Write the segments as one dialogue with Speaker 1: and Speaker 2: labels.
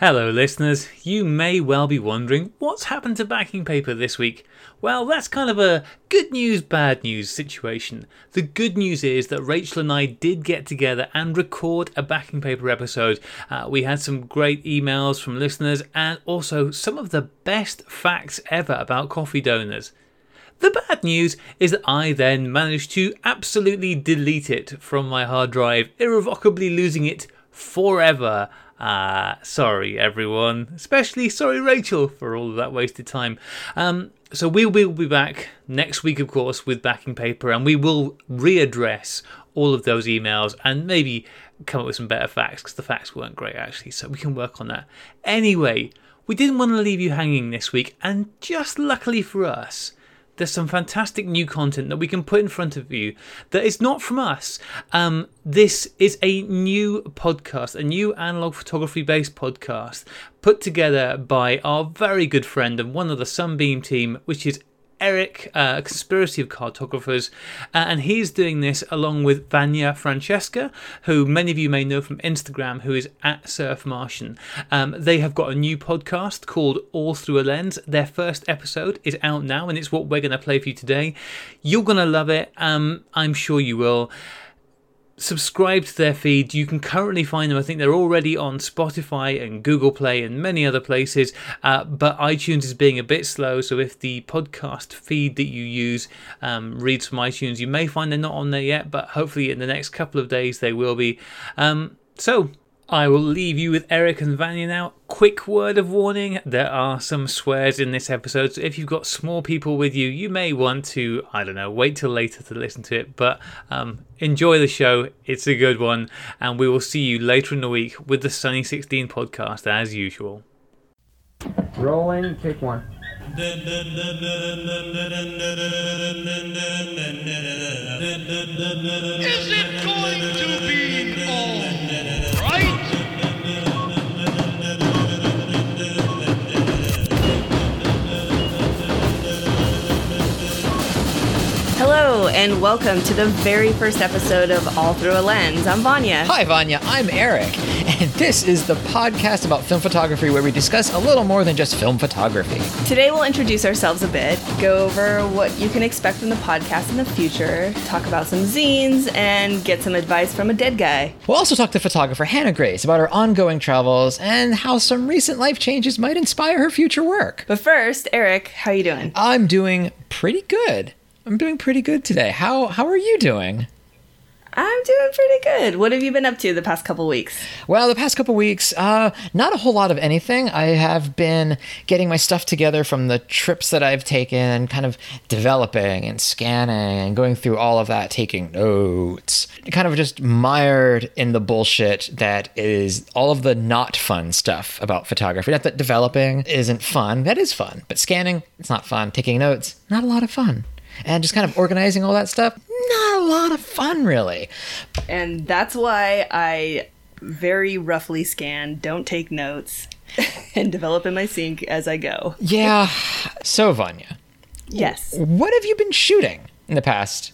Speaker 1: Hello, listeners. You may well be wondering what's happened to backing paper this week. Well, that's kind of a good news, bad news situation. The good news is that Rachel and I did get together and record a backing paper episode. Uh, we had some great emails from listeners and also some of the best facts ever about coffee donors. The bad news is that I then managed to absolutely delete it from my hard drive, irrevocably losing it forever. Uh, sorry, everyone. Especially sorry, Rachel, for all of that wasted time. Um, so we will be back next week, of course, with backing paper, and we will readdress all of those emails and maybe come up with some better facts because the facts weren't great actually. So we can work on that. Anyway, we didn't want to leave you hanging this week, and just luckily for us, there's some fantastic new content that we can put in front of you that is not from us. Um, this is a new podcast, a new analog photography based podcast put together by our very good friend and one of the Sunbeam team, which is Eric, uh, a conspiracy of cartographers, uh, and he's doing this along with Vanya Francesca, who many of you may know from Instagram, who is at Surf Martian. Um, they have got a new podcast called All Through a Lens. Their first episode is out now, and it's what we're going to play for you today. You're going to love it. Um, I'm sure you will subscribe to their feed. You can currently find them. I think they're already on Spotify and Google Play and many other places. Uh, but iTunes is being a bit slow. So if the podcast feed that you use um, reads from iTunes, you may find they're not on there yet. But hopefully in the next couple of days they will be. Um, so I will leave you with Eric and Vanya now. Quick word of warning there are some swears in this episode, so if you've got small people with you, you may want to, I don't know, wait till later to listen to it. But um, enjoy the show, it's a good one, and we will see you later in the week with the Sunny 16 podcast as usual.
Speaker 2: Rolling, take one.
Speaker 3: Is it going to be all
Speaker 4: Hello, and welcome to the very first episode of All Through a Lens. I'm Vanya.
Speaker 5: Hi, Vanya. I'm Eric, and this is the podcast about film photography where we discuss a little more than just film photography.
Speaker 4: Today, we'll introduce ourselves a bit, go over what you can expect from the podcast in the future, talk about some zines, and get some advice from a dead guy.
Speaker 5: We'll also talk to photographer Hannah Grace about her ongoing travels and how some recent life changes might inspire her future work.
Speaker 4: But first, Eric, how are you doing?
Speaker 5: I'm doing pretty good. I'm doing pretty good today. How how are you doing?
Speaker 4: I'm doing pretty good. What have you been up to the past couple weeks?
Speaker 5: Well, the past couple weeks, uh, not a whole lot of anything. I have been getting my stuff together from the trips that I've taken and kind of developing and scanning and going through all of that, taking notes. Kind of just mired in the bullshit that is all of the not fun stuff about photography. Not that developing isn't fun, that is fun, but scanning, it's not fun. Taking notes, not a lot of fun. And just kind of organizing all that stuff, not a lot of fun, really.
Speaker 4: And that's why I very roughly scan, don't take notes, and develop in my sink as I go.
Speaker 5: Yeah. So, Vanya,
Speaker 4: Yes.
Speaker 5: what have you been shooting in the past?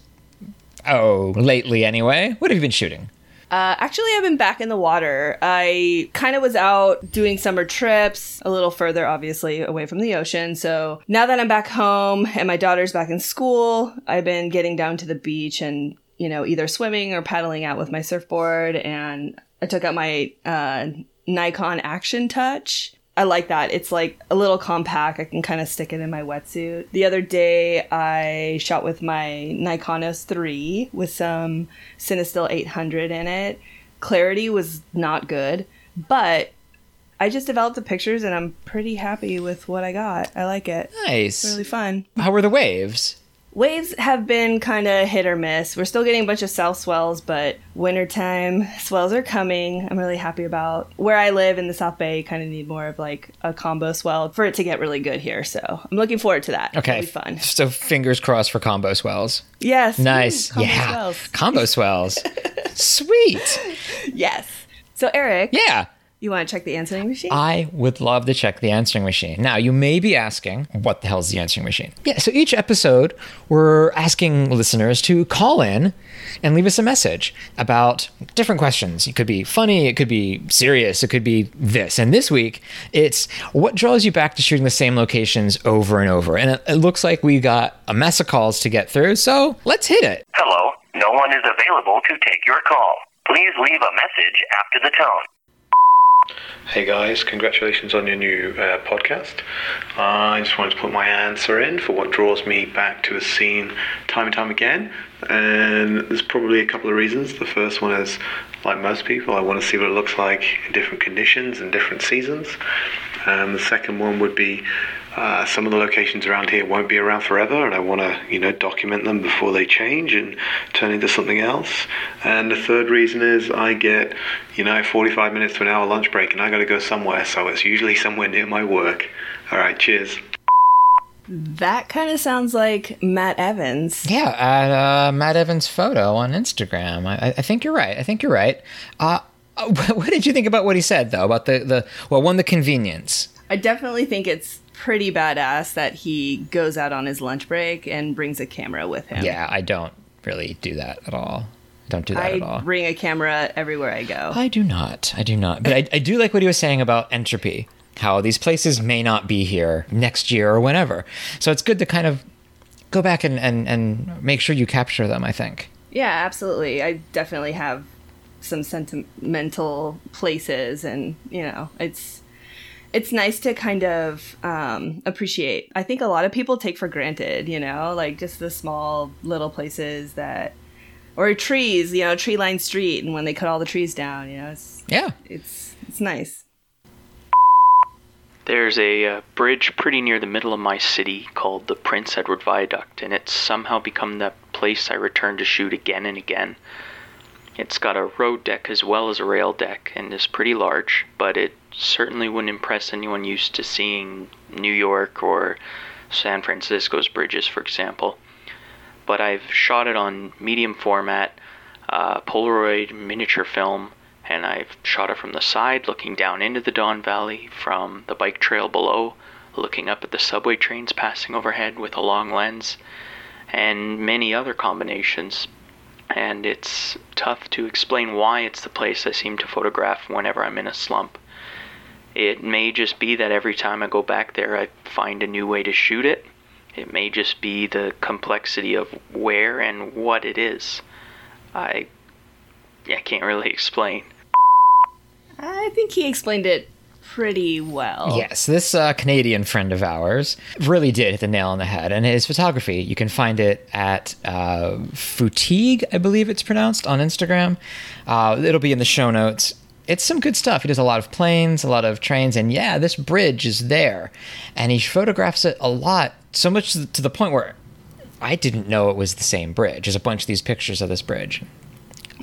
Speaker 5: Oh, lately anyway. What have you been shooting?
Speaker 4: Uh, actually, I've been back in the water. I kind of was out doing summer trips, a little further, obviously, away from the ocean. So now that I'm back home and my daughter's back in school, I've been getting down to the beach and, you know, either swimming or paddling out with my surfboard. And I took out my uh, Nikon Action Touch. I like that. It's like a little compact. I can kind of stick it in my wetsuit. The other day, I shot with my Nikon S3 with some Cinestill 800 in it. Clarity was not good, but I just developed the pictures and I'm pretty happy with what I got. I like it.
Speaker 5: Nice.
Speaker 4: Really fun.
Speaker 5: How were the waves?
Speaker 4: Waves have been kind of hit or miss. We're still getting a bunch of south swells, but wintertime swells are coming. I'm really happy about where I live in the South Bay. Kind of need more of like a combo swell for it to get really good here. So I'm looking forward to that.
Speaker 5: Okay.
Speaker 4: It'll be fun.
Speaker 5: So fingers crossed for combo swells.
Speaker 4: Yes.
Speaker 5: Nice.
Speaker 4: Ooh, combo
Speaker 5: yeah.
Speaker 4: swells.
Speaker 5: Combo swells. Sweet.
Speaker 4: Yes. So Eric,
Speaker 5: Yeah.
Speaker 4: You want to check the answering machine?
Speaker 5: I would love to check the answering machine. Now, you may be asking, what the hell is the answering machine? Yeah, so each episode, we're asking listeners to call in and leave us a message about different questions. It could be funny, it could be serious, it could be this. And this week, it's what draws you back to shooting the same locations over and over? And it, it looks like we got a mess of calls to get through, so let's hit it.
Speaker 6: Hello, no one is available to take your call. Please leave a message after the tone.
Speaker 7: Hey guys, congratulations on your new uh, podcast. I just wanted to put my answer in for what draws me back to a scene time and time again. And there's probably a couple of reasons. The first one is, like most people, I want to see what it looks like in different conditions and different seasons. Um, the second one would be uh, some of the locations around here won't be around forever, and I want to, you know, document them before they change and turn into something else. And the third reason is I get, you know, 45 minutes to an hour lunch break, and I got to go somewhere, so it's usually somewhere near my work. All right, cheers.
Speaker 4: That kind of sounds like Matt Evans.
Speaker 5: Yeah, at uh, Matt Evans photo on Instagram. I, I think you're right. I think you're right. Uh, what did you think about what he said though about the the well one the convenience?
Speaker 4: I definitely think it's pretty badass that he goes out on his lunch break and brings a camera with him.
Speaker 5: Yeah, I don't really do that at all. I don't do that
Speaker 4: I
Speaker 5: at all.
Speaker 4: bring a camera everywhere I go.
Speaker 5: I do not. I do not. But I, I do like what he was saying about entropy. How these places may not be here next year or whenever. So it's good to kind of go back and, and, and make sure you capture them, I think.
Speaker 4: Yeah, absolutely. I definitely have some sentimental places, and you know, it's it's nice to kind of um, appreciate. I think a lot of people take for granted, you know, like just the small little places that, or trees, you know, tree lined street, and when they cut all the trees down, you know, it's
Speaker 5: Yeah.
Speaker 4: it's it's nice.
Speaker 8: There's a uh, bridge pretty near the middle of my city called the Prince Edward Viaduct, and it's somehow become the place I return to shoot again and again. It's got a road deck as well as a rail deck and is pretty large, but it certainly wouldn't impress anyone used to seeing New York or San Francisco's bridges, for example. But I've shot it on medium format, uh, Polaroid miniature film, and I've shot it from the side, looking down into the Don Valley, from the bike trail below, looking up at the subway trains passing overhead with a long lens, and many other combinations. And it's tough to explain why it's the place I seem to photograph whenever I'm in a slump. It may just be that every time I go back there, I find a new way to shoot it. It may just be the complexity of where and what it is. I, I can't really explain.
Speaker 4: I think he explained it pretty well.
Speaker 5: Yes, this uh, Canadian friend of ours really did hit the nail on the head. And his photography, you can find it at uh, Futigue, I believe it's pronounced, on Instagram. Uh, it'll be in the show notes. It's some good stuff. He does a lot of planes, a lot of trains, and yeah, this bridge is there. And he photographs it a lot, so much to the point where I didn't know it was the same bridge. There's a bunch of these pictures of this bridge.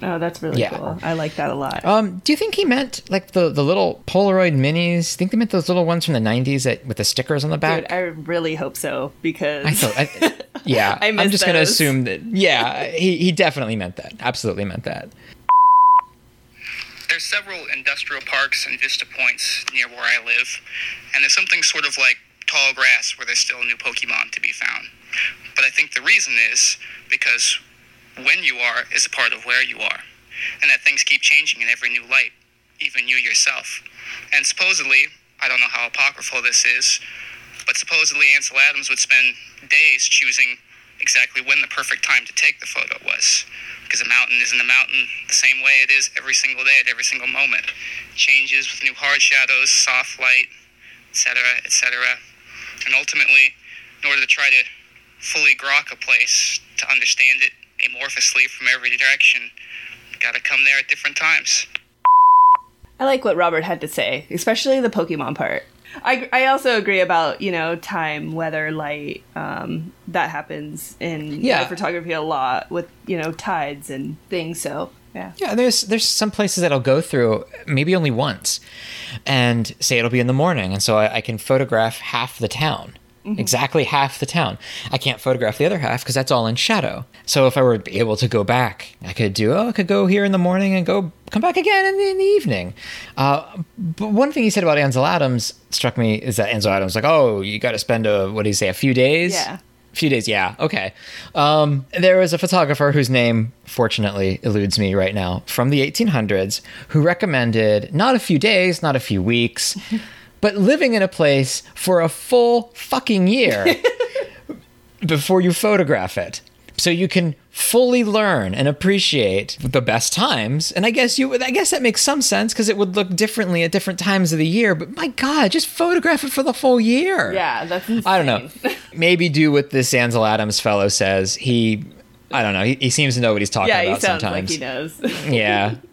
Speaker 4: Oh, that's really
Speaker 5: Yeah.
Speaker 4: cool. I like that a lot.
Speaker 5: Um, do you think he meant like the, the little Polaroid minis? Think they meant those little ones from the '90s that with the stickers on the back?
Speaker 4: Dude, I really hope so because
Speaker 5: I thought, I, yeah.
Speaker 4: I
Speaker 5: I'm
Speaker 4: miss
Speaker 5: just gonna assume that. Yeah, he he definitely meant that. Absolutely meant that.
Speaker 9: There's several industrial parks and vista points near where I live, and there's something sort of like tall grass where there's still new Pokemon to be found. But I think the reason is because when you are is a part of where you are, and that things keep changing in every new light, even you yourself. And supposedly, I don't know how apocryphal this is, but supposedly Ansel Adams would spend days choosing exactly when the perfect time to take the photo was. Because a mountain isn't a mountain the same way it is every single day at every single moment. Changes with new hard shadows, soft light, etc., etc. And ultimately, in order to try to fully grok a place, to understand it amorphously from every direction, gotta come there at different times.
Speaker 4: I like what Robert had to say, especially the Pokemon part. I, I also agree about you know time, weather, light. Um, that happens in
Speaker 5: Yeah.
Speaker 4: my photography a lot with you know tides and things. So yeah,
Speaker 5: Yeah, there's there's some places that I'll go through maybe only once, and say it'll be in the morning, and so I, I can photograph half the town, exactly half the town. I can't photograph the other half because that's all in shadow. So if I were able to go back, I could do, oh, I could go here in the morning and go come back again in the, in the evening. Uh, but one thing he said about Ansel Adams struck me is that Ansel Adams was like, oh, you got to spend a, what do you say, a few days?
Speaker 4: Yeah.
Speaker 5: A few days, yeah, okay. Um, there was a photographer whose name, fortunately, eludes me right now, from the 1800s, who recommended not a few days, not a few weeks, but living in a place for a full fucking year before you photograph it. So you can fully learn and appreciate the best times. And I guess you I guess that makes some sense because it would look differently at different times of the year. But my God, just photograph it for the full year.
Speaker 4: Yeah, that's insane.
Speaker 5: I don't know. Maybe do what this Ansel Adams fellow says. He I don't know. He, he seems to know what he's talking
Speaker 4: yeah, he
Speaker 5: about
Speaker 4: sounds
Speaker 5: sometimes.
Speaker 4: like he knows.
Speaker 5: yeah.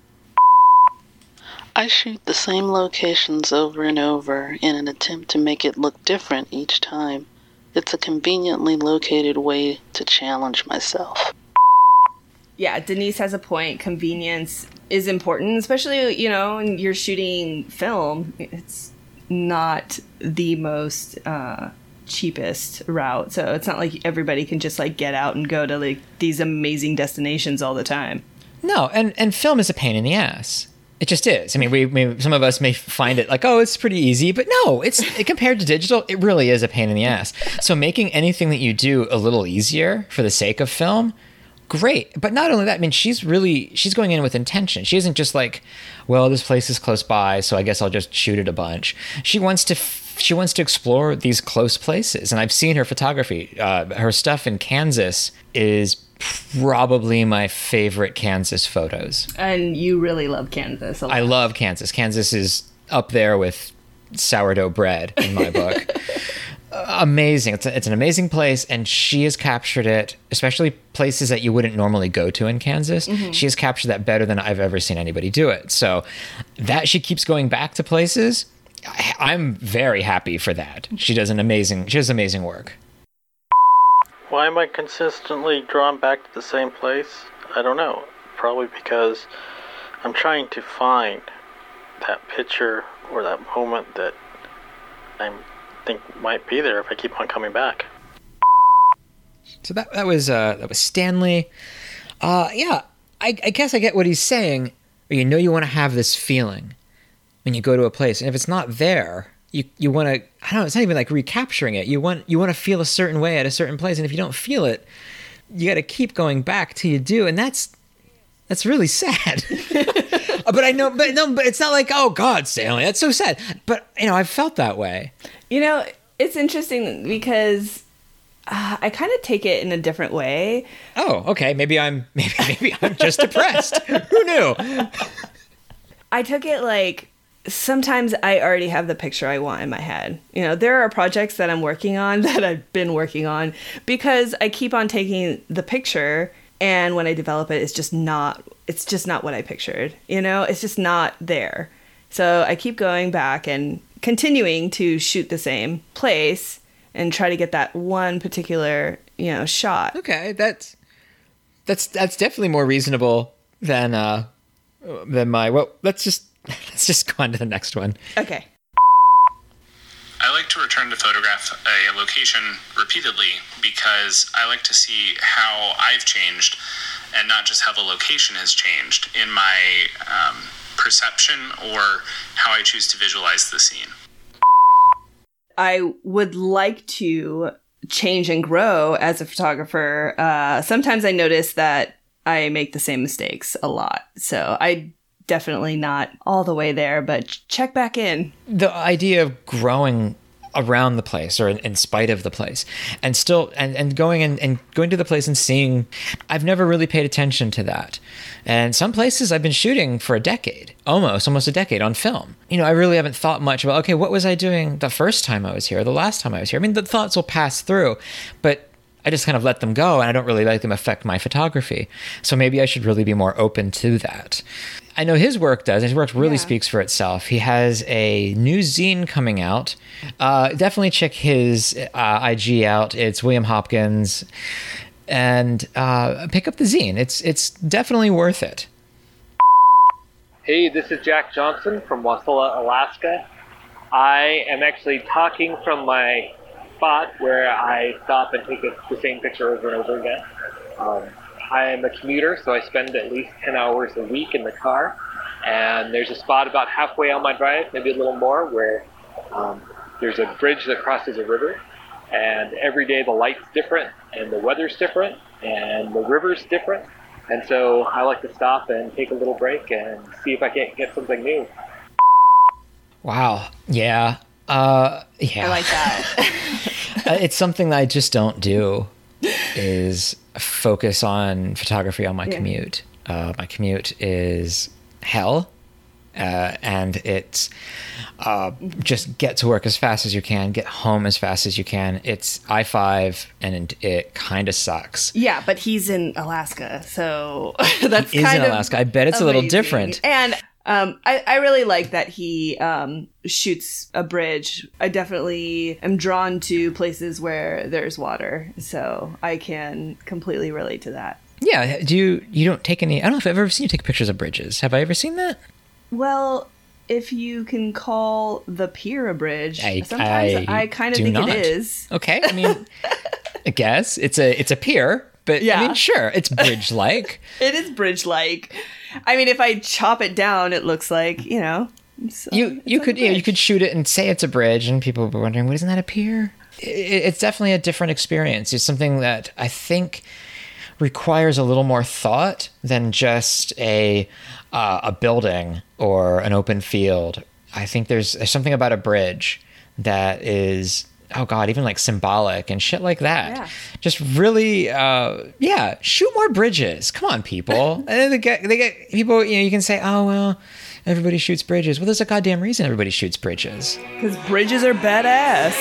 Speaker 10: I shoot the same locations over and over in an attempt to make it look different each time. It's a conveniently located way to challenge myself.
Speaker 4: yeah, Denise has a point. Convenience is important, especially you know when you're shooting film. It's not the most uh, cheapest route, so it's not like everybody can just like get out and go to like these amazing destinations all the time.
Speaker 5: No, and and film is a pain in the ass. It just is. I mean, we, we some of us may find it like, oh, it's pretty easy, but no, it's compared to digital, it really is a pain in the ass. So making anything that you do a little easier for the sake of film, great. But not only that, I mean, she's really she's going in with intention. She isn't just like, well, this place is close by, so I guess I'll just shoot it a bunch. She wants to. She wants to explore these close places, and I've seen her photography. Uh, her stuff in Kansas is probably my favorite Kansas photos.
Speaker 4: And you really love Kansas. A lot.
Speaker 5: I love Kansas. Kansas is up there with sourdough bread in my book. Amazing. It's, a, it's an amazing place, and she has captured it, especially places that you wouldn't normally go to in Kansas. Mm-hmm. She has captured that better than I've ever seen anybody do it. So that she keeps going back to places. I, I'm very happy for that. She does an amazing. She does amazing work.
Speaker 11: Why am I consistently drawn back to the same place? I don't know. Probably because I'm trying to find that picture or that moment that I think might be there if I keep on coming back.
Speaker 5: So that that was uh, that was Stanley. Uh, yeah, I, I guess I get what he's saying. You know, you want to have this feeling when you go to a place, and if it's not there, you you want to. I don't know. It's not even like recapturing it. You want you want to feel a certain way at a certain place, and if you don't feel it, you got to keep going back till you do, and that's that's really sad. but I know, but no, but it's not like oh God, Stanley, that's so sad. But you know, I've felt that way.
Speaker 4: You know, it's interesting because uh, I kind of take it in a different way.
Speaker 5: Oh, okay. Maybe I'm maybe maybe I'm just depressed. Who knew?
Speaker 4: I took it like sometimes I already have the picture I want in my head. You know, there are projects that I'm working on that I've been working on because I keep on taking the picture and when I develop it it's just not it's just not what I pictured. You know, it's just not there. So I keep going back and continuing to shoot the same place and try to get that one particular, you know, shot.
Speaker 5: Okay, that's that's that's definitely more reasonable than uh than my well let's just let's just go on to the next one.
Speaker 4: Okay.
Speaker 12: I like to return to photograph a location repeatedly because I like to see how I've changed and not just how the location has changed in my um, perception or how I choose to visualize the scene.
Speaker 4: I would like to change and grow as a photographer. Uh, sometimes I notice that I make the same mistakes a lot. So I definitely not all the way there, but check back in.
Speaker 5: The idea of growing around the place or in, in spite of the place and still and, and going and, and going to the place and seeing i've never really paid attention to that and some places i've been shooting for a decade almost almost a decade on film you know i really haven't thought much about okay what was i doing the first time i was here the last time i was here i mean the thoughts will pass through but I just kind of let them go and I don't really let them affect my photography. So maybe I should really be more open to that. I know his work does. His work really speaks for itself. He has a new zine coming out. Uh, definitely check his uh, IG out. It's William Hopkins, and uh, pick up the zine. It's it's definitely worth it.
Speaker 13: Hey, this is Jack Johnson from Wasilla, Alaska. I am actually talking from my spot where I stop and take the same picture over and over again. Um, I'm a commuter, so I spend at least 10 hours a week in the car. And there's a spot about halfway on my drive, maybe a little more, where um, there's a bridge that crosses a river. And every day the light's different, and the weather's different, and the river's different. And so I like to stop and take a little break and see if I can't get something new.
Speaker 5: Wow. Yeah. Uh, yeah.
Speaker 4: I like that.
Speaker 5: Uh, it's something that I just don't do. Is focus on photography on my
Speaker 4: Yeah.
Speaker 5: commute. Uh, my commute is hell. Uh, and it's uh, just get to work as fast as you can, get home as fast as you can. It's I five, and it, kind of sucks.
Speaker 4: yeah, but he's in Alaska, so that's
Speaker 5: He is
Speaker 4: kind
Speaker 5: in
Speaker 4: of
Speaker 5: Alaska. I bet it's a little different.
Speaker 4: And um, I, I really like that he um, shoots a bridge. I definitely am drawn to places where there's water, so I can completely relate to that.
Speaker 5: Yeah. Do you you don't take any? I don't know if I've ever seen you take pictures of bridges. Have I ever seen that?
Speaker 4: Well, if you can call the pier a bridge,
Speaker 5: I-
Speaker 4: sometimes
Speaker 5: I
Speaker 4: I, kind of think
Speaker 5: not.
Speaker 4: it is.
Speaker 5: Okay. I mean, I guess it's a it's a pier, but I mean, sure, it's bridge like.
Speaker 4: It is bridge like. I mean, if I chop it down, it looks like you know. it's-
Speaker 5: you you could you, know, you could shoot it and say it's a bridge, and people would be wondering, "What isn't that a pier?" I- it's definitely a different experience. It's something that I think requires a little more thought than just a uh, a building or an open field. I think there's, there's something about a bridge that is oh god even like symbolic and shit like that
Speaker 4: Yeah.
Speaker 5: just really uh yeah shoot more bridges come on people and then they get they get people you know you can say oh well everybody shoots bridges well there's a goddamn reason everybody shoots bridges
Speaker 4: Because bridges are badass.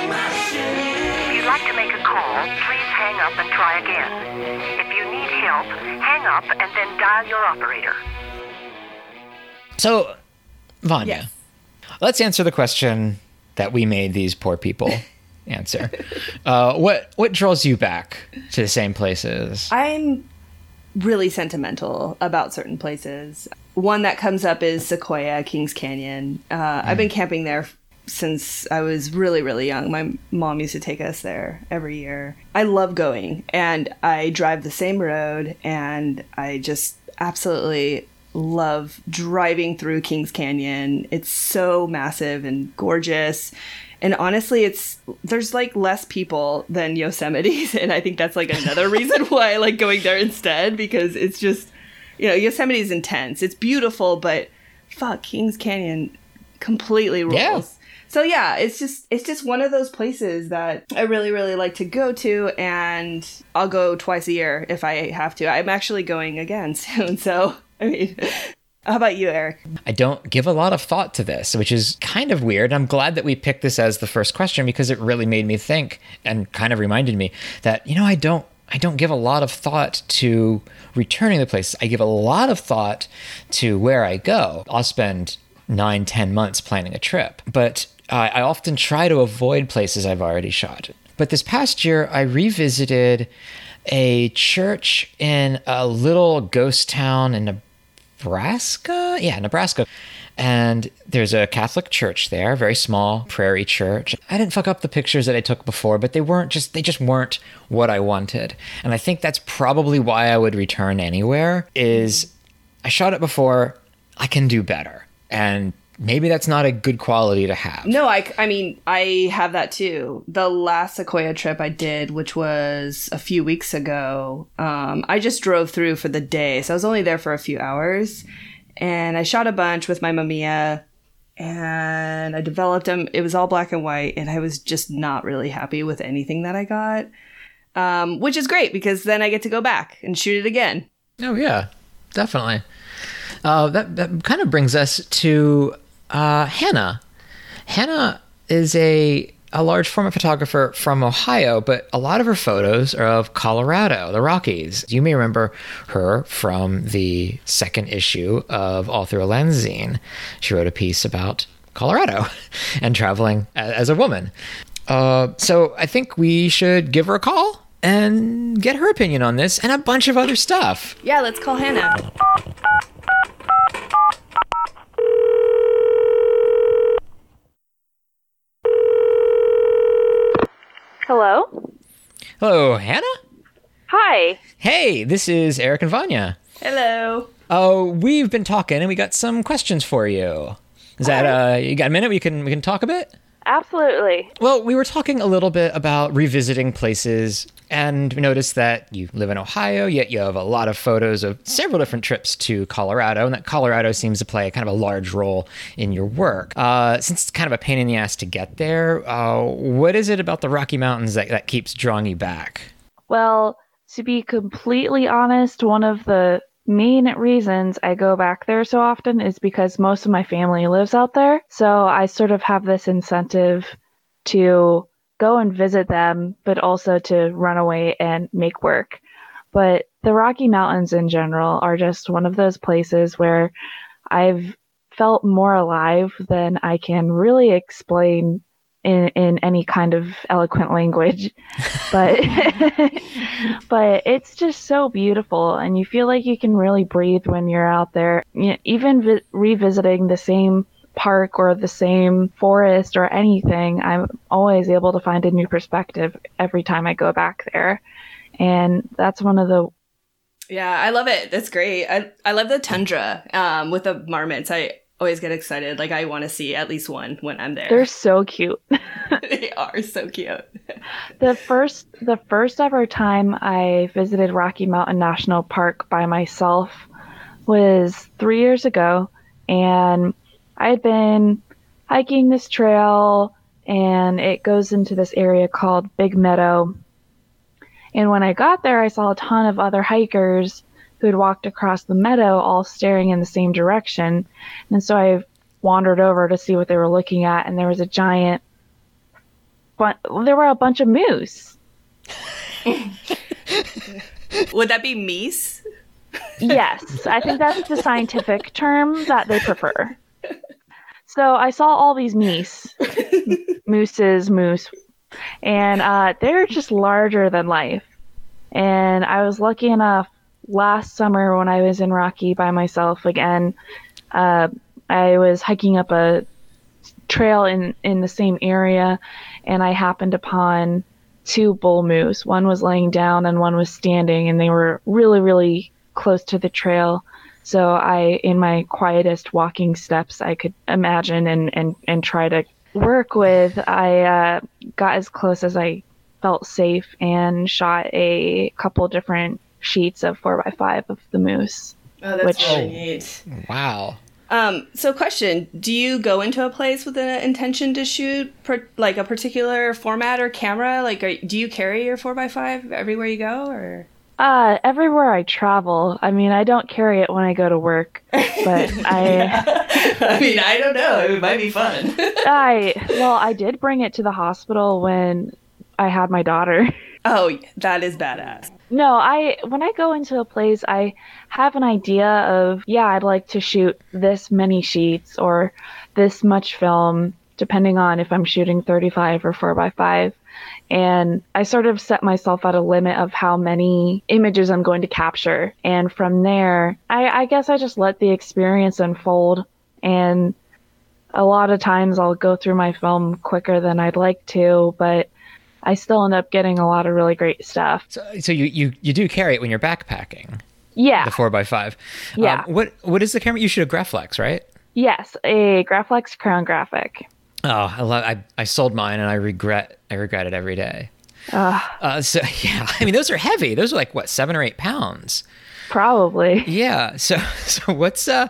Speaker 14: If you'd like to make a call, please hang up and try again. If you need help, hang up and then dial your operator.
Speaker 5: So, Vanya, let's answer the question that we made these poor people answer. Uh, what what draws you back to the same places?
Speaker 4: I'm really sentimental about certain places. One that comes up is Sequoia, Kings Canyon. Uh, I've been camping there since I was really, really young. My mom used to take us there every year. I love going, and I drive the same road, and I just absolutely love driving through Kings Canyon. It's so massive and gorgeous. And honestly, it's there's like less people than Yosemite, and I think that's like another reason why I like going there instead because it's just you know Yosemite is intense. It's beautiful, but fuck, Kings Canyon completely rules.
Speaker 5: Yeah.
Speaker 4: So yeah, it's just it's just one of those places that I really really like to go to, and I'll go twice a year if I have to. I'm actually going again soon, so I mean, how about you, Eric?
Speaker 5: I don't give a lot of thought to this, which is kind of weird. I'm glad that we picked this as the first question because it really made me think and kind of reminded me that you know I don't I don't give a lot of thought to returning the place. I give a lot of thought to where I go. I'll spend nine, ten months planning a trip, but uh, I often try to avoid places I've already shot. But this past year, I revisited a church in a little ghost town in Nebraska. Yeah, Nebraska. And there's a Catholic church there, very small prairie church. I didn't fuck up the pictures that I took before, but they weren't just they just weren't what I wanted. And I think that's probably why I would return anywhere is I shot it before, I can do better. And maybe that's not a good quality to have.
Speaker 4: No, I, I mean, I have that too. The last Sequoia trip I did, which was a few weeks ago, um, I just drove through for the day. So I was only there for a few hours. And I shot a bunch with my Mamiya and I developed them. It was all black and white. And I was just not really happy with anything that I got, um, which is great because then I get to go back and shoot it again.
Speaker 5: Oh yeah, definitely. Uh, that that kind of brings us to uh, Hannah. Hannah is a a large format photographer from Ohio, but a lot of her photos are of Colorado, the Rockies. You may remember her from the second issue of All Through a Lens zine. She wrote a piece about Colorado and traveling as a woman. Uh, so I think we should give her a call and get her opinion on this and a bunch of other stuff.
Speaker 4: Yeah, let's call Hannah. Hello.
Speaker 5: Hello, Hannah.
Speaker 15: Hi.
Speaker 5: Hey, this is Eric and Vanya.
Speaker 4: Hello.
Speaker 5: Oh, we've been talking and we got some questions for you. Is that uh you got a minute we can we can talk a bit?
Speaker 15: Absolutely.
Speaker 5: Well, we were talking a little bit about revisiting places and we noticed that you live in Ohio, yet you have a lot of photos of several different trips to Colorado, and that Colorado seems to play kind of a large role in your work. Uh, since it's kind of a pain in the ass to get there, uh, what is it about the Rocky Mountains that, that keeps drawing you back?
Speaker 15: Well, to be completely honest, one of the main reasons I go back there so often is because most of my family lives out there. So I sort of have this incentive to go and visit them, but also to run away and make work. But the Rocky Mountains in general are just one of those places where I've felt more alive than I can really explain in, in any kind of eloquent language. But but it's just so beautiful and you feel like you can really breathe when you're out there. You know, even vi- revisiting the same park or the same forest or anything, I'm always able to find a new perspective every time I go back there. And that's one of the
Speaker 4: Yeah, I love it. That's great. I I love the tundra um, with the marmots. I always get excited. Like I want to see at least one when I'm there.
Speaker 15: they're so cute.
Speaker 4: they are so cute.
Speaker 15: the first the first ever time I visited Rocky Mountain National Park by myself was 3 years ago and I had been hiking this trail and it goes into this area called Big Meadow. And when I got there I saw a ton of other hikers who had walked across the meadow all staring in the same direction. And so I wandered over to see what they were looking at and there was a giant but there were a bunch of moose.
Speaker 4: Would that be meese?
Speaker 15: yes, I think that's the scientific term that they prefer. So I saw all these meese, mooses, moose, and uh, they're just larger than life. And I was lucky enough last summer when I was in Rocky by myself again. Uh, I was hiking up a trail in in the same area, and I happened upon two bull moose. One was laying down and one was standing, and they were really, really close to the trail. So I, in my quietest walking steps I could imagine and and and try to work with, I uh, got as close as I felt safe and shot a couple different sheets of four by five of the moose.
Speaker 4: Oh, that's
Speaker 15: which
Speaker 4: really neat.
Speaker 5: Wow.
Speaker 4: Um, so question, do you go into a place with an intention to shoot per, like a particular format or camera? Like, are, do you carry your 4x5 everywhere you go or?
Speaker 15: Uh, everywhere I travel. I mean, I don't carry it when I go to work, but I.
Speaker 4: I mean, I don't know. It might be fun.
Speaker 15: I well, I did bring it to the hospital when I had my daughter.
Speaker 4: Oh, that is badass.
Speaker 15: No, I when I go into a place, I have an idea of yeah, I'd like to shoot this many sheets or this much film, depending on if I'm shooting 35 or 4 by 5 and I sort of set myself at a limit of how many images I'm going to capture. And from there, I, I guess I just let the experience unfold. And a lot of times I'll go through my film quicker than I'd like to, but I still end up getting a lot of really great stuff.
Speaker 5: So, so you, you you do carry it when you're backpacking.
Speaker 15: Yeah.
Speaker 5: The four by five.
Speaker 15: Yeah.
Speaker 5: Um, what what is the camera? You shoot a Graflex, right?
Speaker 15: Yes, a Graflex Crown Graphic.
Speaker 5: Oh, I love. I I sold mine and I regret. I regret it every day.
Speaker 15: Uh,
Speaker 5: Uh, so yeah, I mean those are heavy. Those are like what seven or eight pounds.
Speaker 15: probably.
Speaker 5: Yeah. So so what's uh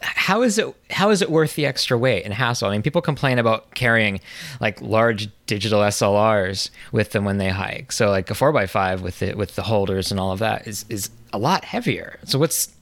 Speaker 5: how is it how is it worth the extra weight and hassle? I mean, people complain about carrying like large digital SLRs with them when they hike. So like a four x five with it with the holders and all of that is is a lot heavier. So what's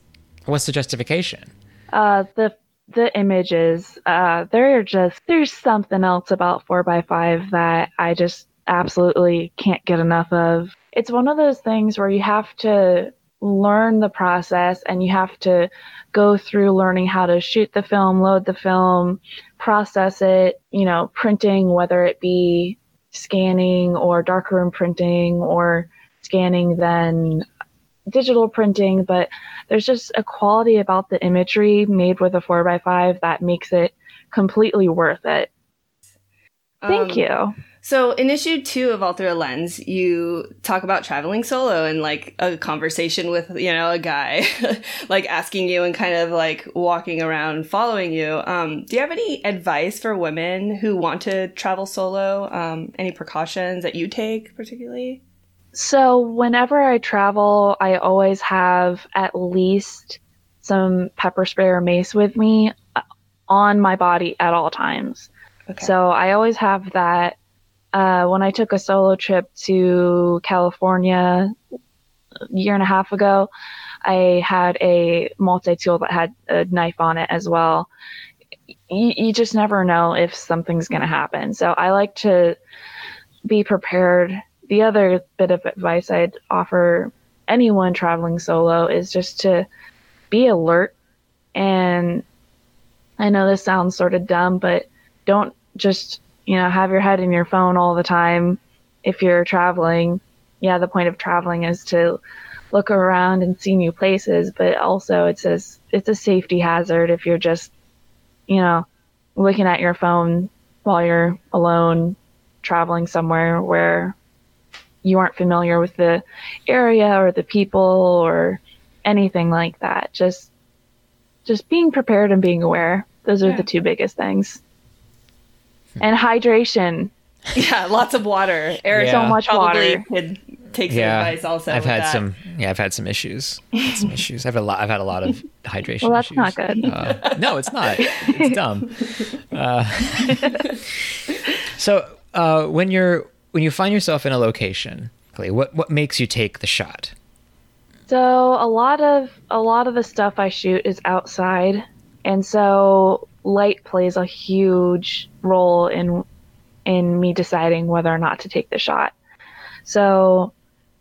Speaker 5: what's the justification?
Speaker 15: Uh, the the images, uh, they're just there's something else about four by five that I just absolutely can't get enough of. It's one of those things where you have to learn the process and you have to go through learning how to shoot the film, load the film, process it, you know, printing, whether it be scanning or darkroom printing or scanning, then digital printing, but there's just a quality about the imagery made with a 4x5 that makes it completely worth it. Thank
Speaker 4: Um,
Speaker 15: you.
Speaker 4: So in issue two of All Through a Lens, you talk about traveling solo and like a conversation with, you know, a guy like asking you and kind of like walking around following you. Um, do you have any advice for women who want to travel solo? Um, any precautions that you take particularly?
Speaker 15: So, whenever I travel, I always have at least some pepper spray or mace with me uh, on my body at all times. So, I always have that. Uh, when I took a solo trip to California a year and a half ago, I had a multi tool that had a knife on it as well. You, you just never know if something's going to happen. So, I like to be prepared the other bit of advice I'd offer anyone traveling solo is just to be alert. And I know this sounds sort of dumb, but don't just, you know, have your head in your phone all the time if you're traveling. Yeah, the point of traveling is to look around and see new places, but also it's a, it's a safety hazard if you're just, you know, looking at your phone while you're alone traveling somewhere where you aren't familiar with the area or the people or anything like that. Just just being prepared and being aware. Those are
Speaker 4: Yeah.
Speaker 15: the two biggest things. And hydration.
Speaker 4: Yeah, lots of water. Eric
Speaker 5: Yeah.
Speaker 15: So much
Speaker 4: probably
Speaker 15: water.
Speaker 4: could take some
Speaker 5: yeah,
Speaker 4: advice also.
Speaker 5: I've
Speaker 4: with
Speaker 5: had
Speaker 4: that.
Speaker 5: some. Yeah, I've had some issues. Had some issues. I've had a lot. I've had a lot of hydration.
Speaker 15: Well, that's
Speaker 5: issues.
Speaker 15: not good.
Speaker 5: Uh, no, it's not. It's dumb. Uh, so uh, when you're when you find yourself in a location, Clay, what what makes you take the shot?
Speaker 15: So a lot of a lot of the stuff I shoot is outside, and so light plays a huge role in in me deciding whether or not to take the shot. So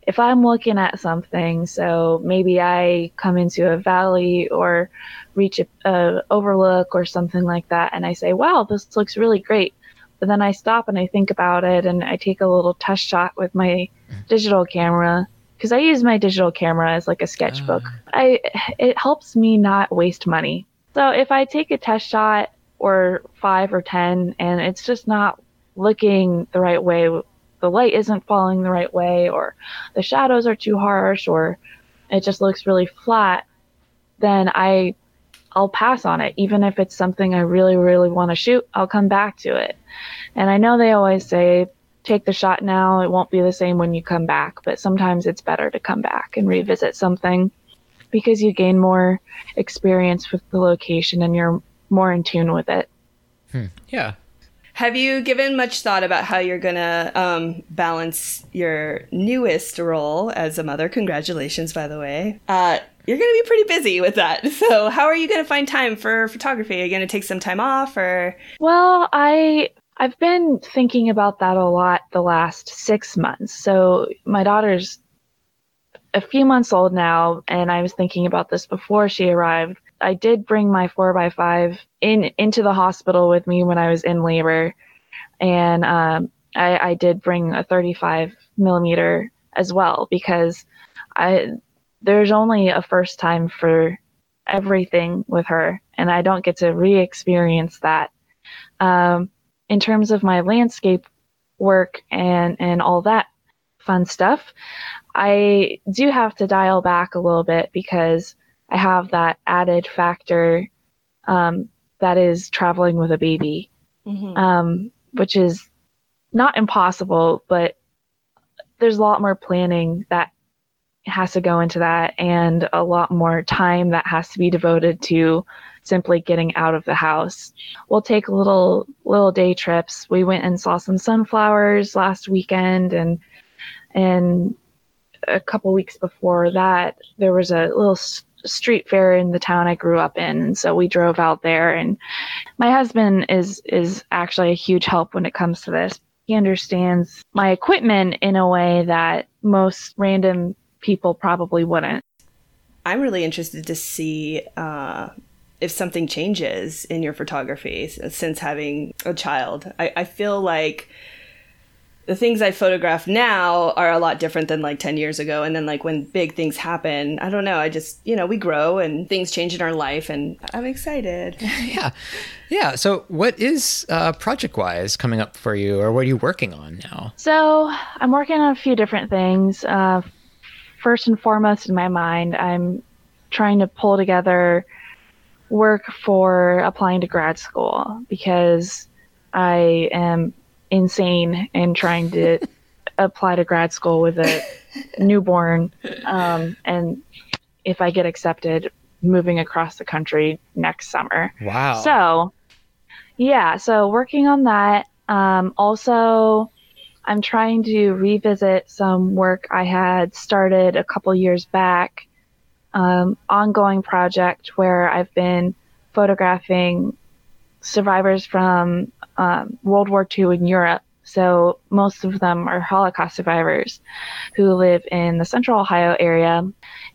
Speaker 15: if I'm looking at something, so maybe I come into a valley or reach a, a overlook or something like that, and I say, "Wow, this looks really great." But then I stop and I think about it, and I take a little test shot with my mm-hmm. digital camera because I use my digital camera as like a sketchbook. Ah. I it helps me not waste money. So if I take a test shot or five or ten, and it's just not looking the right way, the light isn't falling the right way, or the shadows are too harsh, or it just looks really flat, then I I'll pass on it. Even if it's something I really, really want to shoot, I'll come back to it. And I know they always say, take the shot now, it won't be the same when you come back, but sometimes it's better to come back and revisit something because you gain more experience with the location and you're more in tune with it.
Speaker 5: Yeah.
Speaker 4: Have you given much thought about how you're gonna um, balance your newest role as a mother? Congratulations, by the way. Uh, you're gonna be pretty busy with that. So, how are you gonna find time for photography? Are you gonna take some time off, or
Speaker 15: Well, I I've been thinking about that a lot the last six months. So my daughter's a few months old now, and I was thinking about this before she arrived. I did bring my four x five in into the hospital with me when I was in labor, and um, I, I did bring a 35 millimeter as well because I there's only a first time for everything with her, and I don't get to re-experience that. Um, in terms of my landscape work and and all that fun stuff, I do have to dial back a little bit because I have that added factor um, that is traveling with a baby, um, which is not impossible, but there's a lot more planning that has to go into that and a lot more time that has to be devoted to simply getting out of the house. We'll take little little day trips. We went and saw some sunflowers last weekend and and a couple weeks before that there was a little street fair in the town I grew up in so we drove out there and my husband is is actually a huge help when it comes to this. He understands my equipment in a way that most random people probably wouldn't.
Speaker 4: I'm really interested to see uh, if something changes in your photography since having a child. I, I feel like the things I photograph now are a lot different than like 10 years ago. And then, like, when big things happen, I don't know. I just, you know, we grow and things change in our life, and I'm excited.
Speaker 5: yeah. Yeah. So, what is uh, project wise coming up for you, or what are you working on now?
Speaker 15: So I'm working on a few different things. Uh, first and foremost, in my mind, I'm trying to pull together work for applying to grad school because I am insane and trying to apply to grad school with a newborn. Um, and if I get accepted, moving across the country next summer.
Speaker 5: Wow.
Speaker 15: So, yeah, so working on that. Um, also, I'm trying to revisit some work I had started a couple years back, um, ongoing project where I've been photographing survivors from um, World War II in Europe. So most of them are Holocaust survivors who live in the central Ohio area.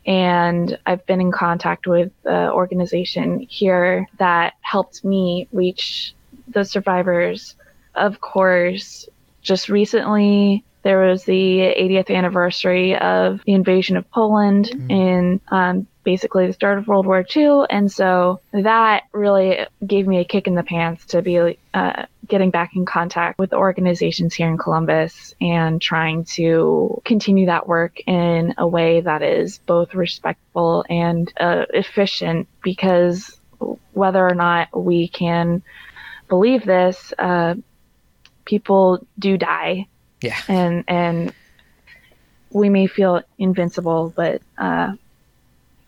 Speaker 15: And I've been in contact with the organization here that helped me reach the survivors. Of course, just recently, there was the 80th anniversary of the invasion of Poland in um, basically the start of World War II. And so that really gave me a kick in the pants to be uh, getting back in contact with the organizations here in Columbus and trying to continue that work in a way that is both respectful and uh, efficient because whether or not we can believe this, uh, people do die.
Speaker 5: Yeah.
Speaker 15: And, and we may feel invincible, but, uh,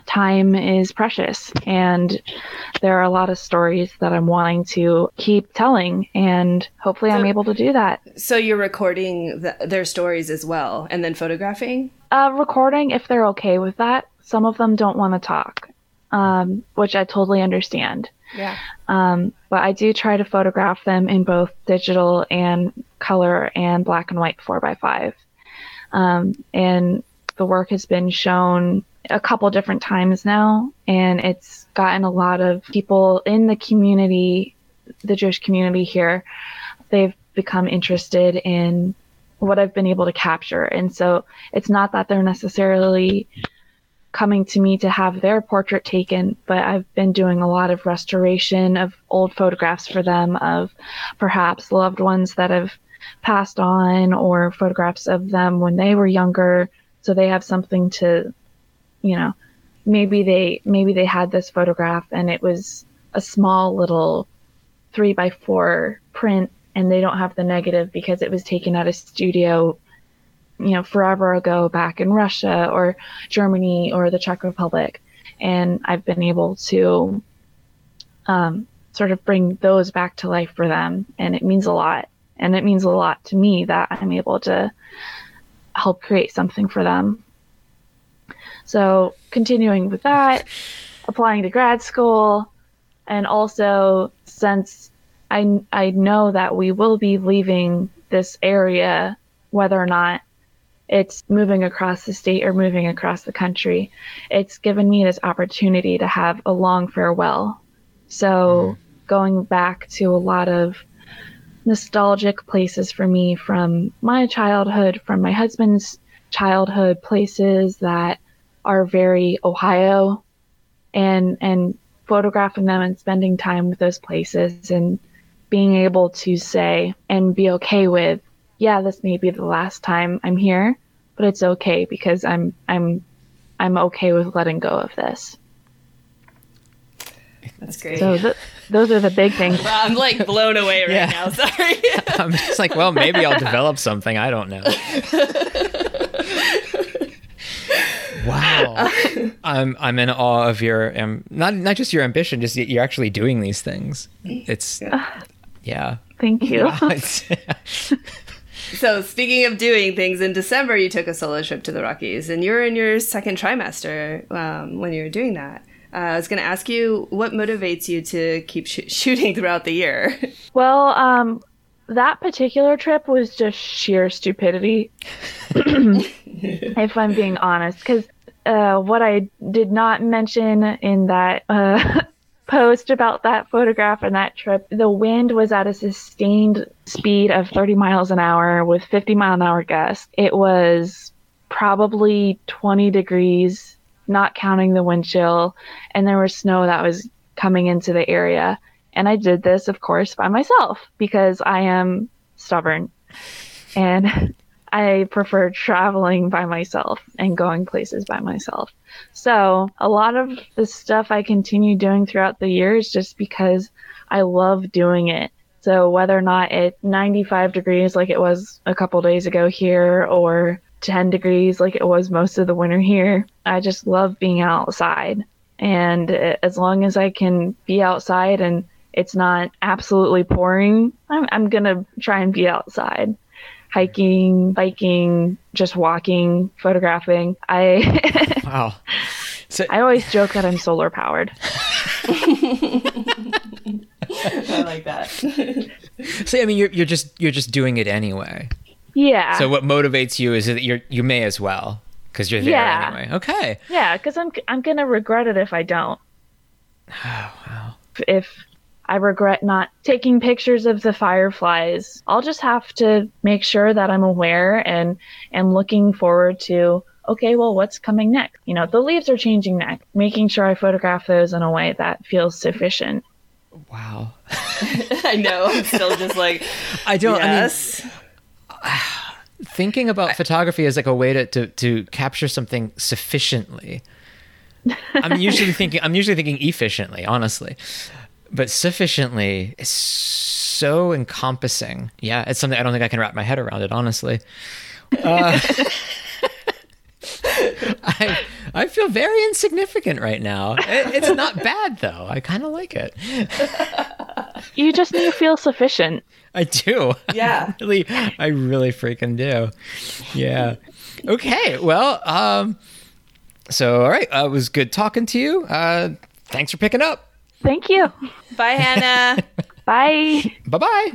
Speaker 15: time is precious and there are a lot of stories that I'm wanting to keep telling and hopefully I'm able to do that.
Speaker 4: So you're recording th their stories as well and then photographing?
Speaker 15: Uh, recording if they're okay with that. Some of them don't want to talk, um, which I totally understand.
Speaker 4: Yeah.
Speaker 15: Um, but I do try to photograph them in both digital and color and black and white 4x5. Um, and the work has been shown a couple different times now, and it's gotten a lot of people in the community, the Jewish community here, they've become interested in what I've been able to capture. And so it's not that they're necessarily coming to me to have their portrait taken, but I've been doing a lot of restoration of old photographs for them of perhaps loved ones that have passed on or photographs of them when they were younger. So they have something to you know maybe they maybe they had this photograph and it was a small little three by four print and they don't have the negative because it was taken at a studio you know forever ago back in Russia or Germany or the Czech Republic. And I've been able to um, sort of bring those back to life for them. And it means a lot. And it means a lot to me that I'm able to help create something for them. So continuing with that applying to grad school and also since I, I know that we will be leaving this area whether or not it's moving across the state or moving across the country. It's given me this opportunity to have a long farewell. So mm-hmm. going back to a lot of nostalgic places for me from my childhood, from my husband's childhood, places that are very Ohio and and photographing them and spending time with those places and being able to say and be okay with yeah, this may be the last time I'm here, but it's okay because I'm I'm I'm okay with letting go of this.
Speaker 4: That's great.
Speaker 15: So th- those are the big things.
Speaker 4: Wow, I'm like blown away right
Speaker 5: Yeah.
Speaker 4: now. Sorry.
Speaker 5: I'm just like, well, maybe I'll develop something. I don't know. Wow. I'm I'm in awe of your um, not not just your ambition, just you're actually doing these things. It's yeah.
Speaker 15: Thank you.
Speaker 5: It's-
Speaker 4: So speaking of doing things, in December you took a solo trip to the Rockies, and you're in your second trimester um, when you were doing that. Uh, I was going to ask you what motivates you to keep sh- shooting throughout the year.
Speaker 15: Well, um, that particular trip was just sheer stupidity, if I'm being honest. Because uh, what I did not mention in that uh, post about that photograph and that trip. The wind was at a sustained speed of 30 miles an hour with 50 mile an hour gusts. It was probably 20 degrees, not counting the wind chill, and there was snow that was coming into the area. And I did this, of course, by myself because I am stubborn and I prefer traveling by myself and going places by myself. So, a lot of the stuff I continue doing throughout the years just because I love doing it. So, whether or not it's 95 degrees like it was a couple days ago here or 10 degrees like it was most of the winter here, I just love being outside. And uh, as long as I can be outside and it's not absolutely pouring, I'm, I'm going to try and be outside hiking, biking, just walking, photographing. I
Speaker 5: wow.
Speaker 15: So I always joke that I'm solar powered.
Speaker 4: I like that.
Speaker 5: so I mean, you're you're just you're just doing it anyway.
Speaker 15: Yeah.
Speaker 5: So what motivates you is that you're you may as well because you're there
Speaker 15: Yeah.
Speaker 5: anyway. Okay.
Speaker 15: Yeah, because I'm I'm gonna regret it if I don't.
Speaker 5: Oh wow.
Speaker 15: If I regret not taking pictures of the fireflies, I'll just have to make sure that I'm aware and and looking forward to. Okay, well, what's coming next? You know, the leaves are changing next. Making sure I photograph those in a way that feels sufficient.
Speaker 5: Wow.
Speaker 4: I know. I'm still just like,
Speaker 5: I don't.
Speaker 4: Yes.
Speaker 5: I mean, thinking about photography as like a way to, to to capture something sufficiently. I'm usually thinking. I'm usually thinking efficiently, honestly, but sufficiently is so encompassing. Yeah, it's something I don't think I can wrap my head around it. Honestly. Uh, I I feel very insignificant right now. It, it's not bad though. I kind of like it.
Speaker 15: You just need to feel sufficient.
Speaker 5: I do.
Speaker 4: Yeah.
Speaker 5: I really, I really freaking do. Yeah. Okay. Well, um, so all right. Uh, it was good talking to you. Uh, thanks for picking up.
Speaker 15: Thank you.
Speaker 4: Bye, Hannah.
Speaker 15: Bye.
Speaker 5: Bye bye.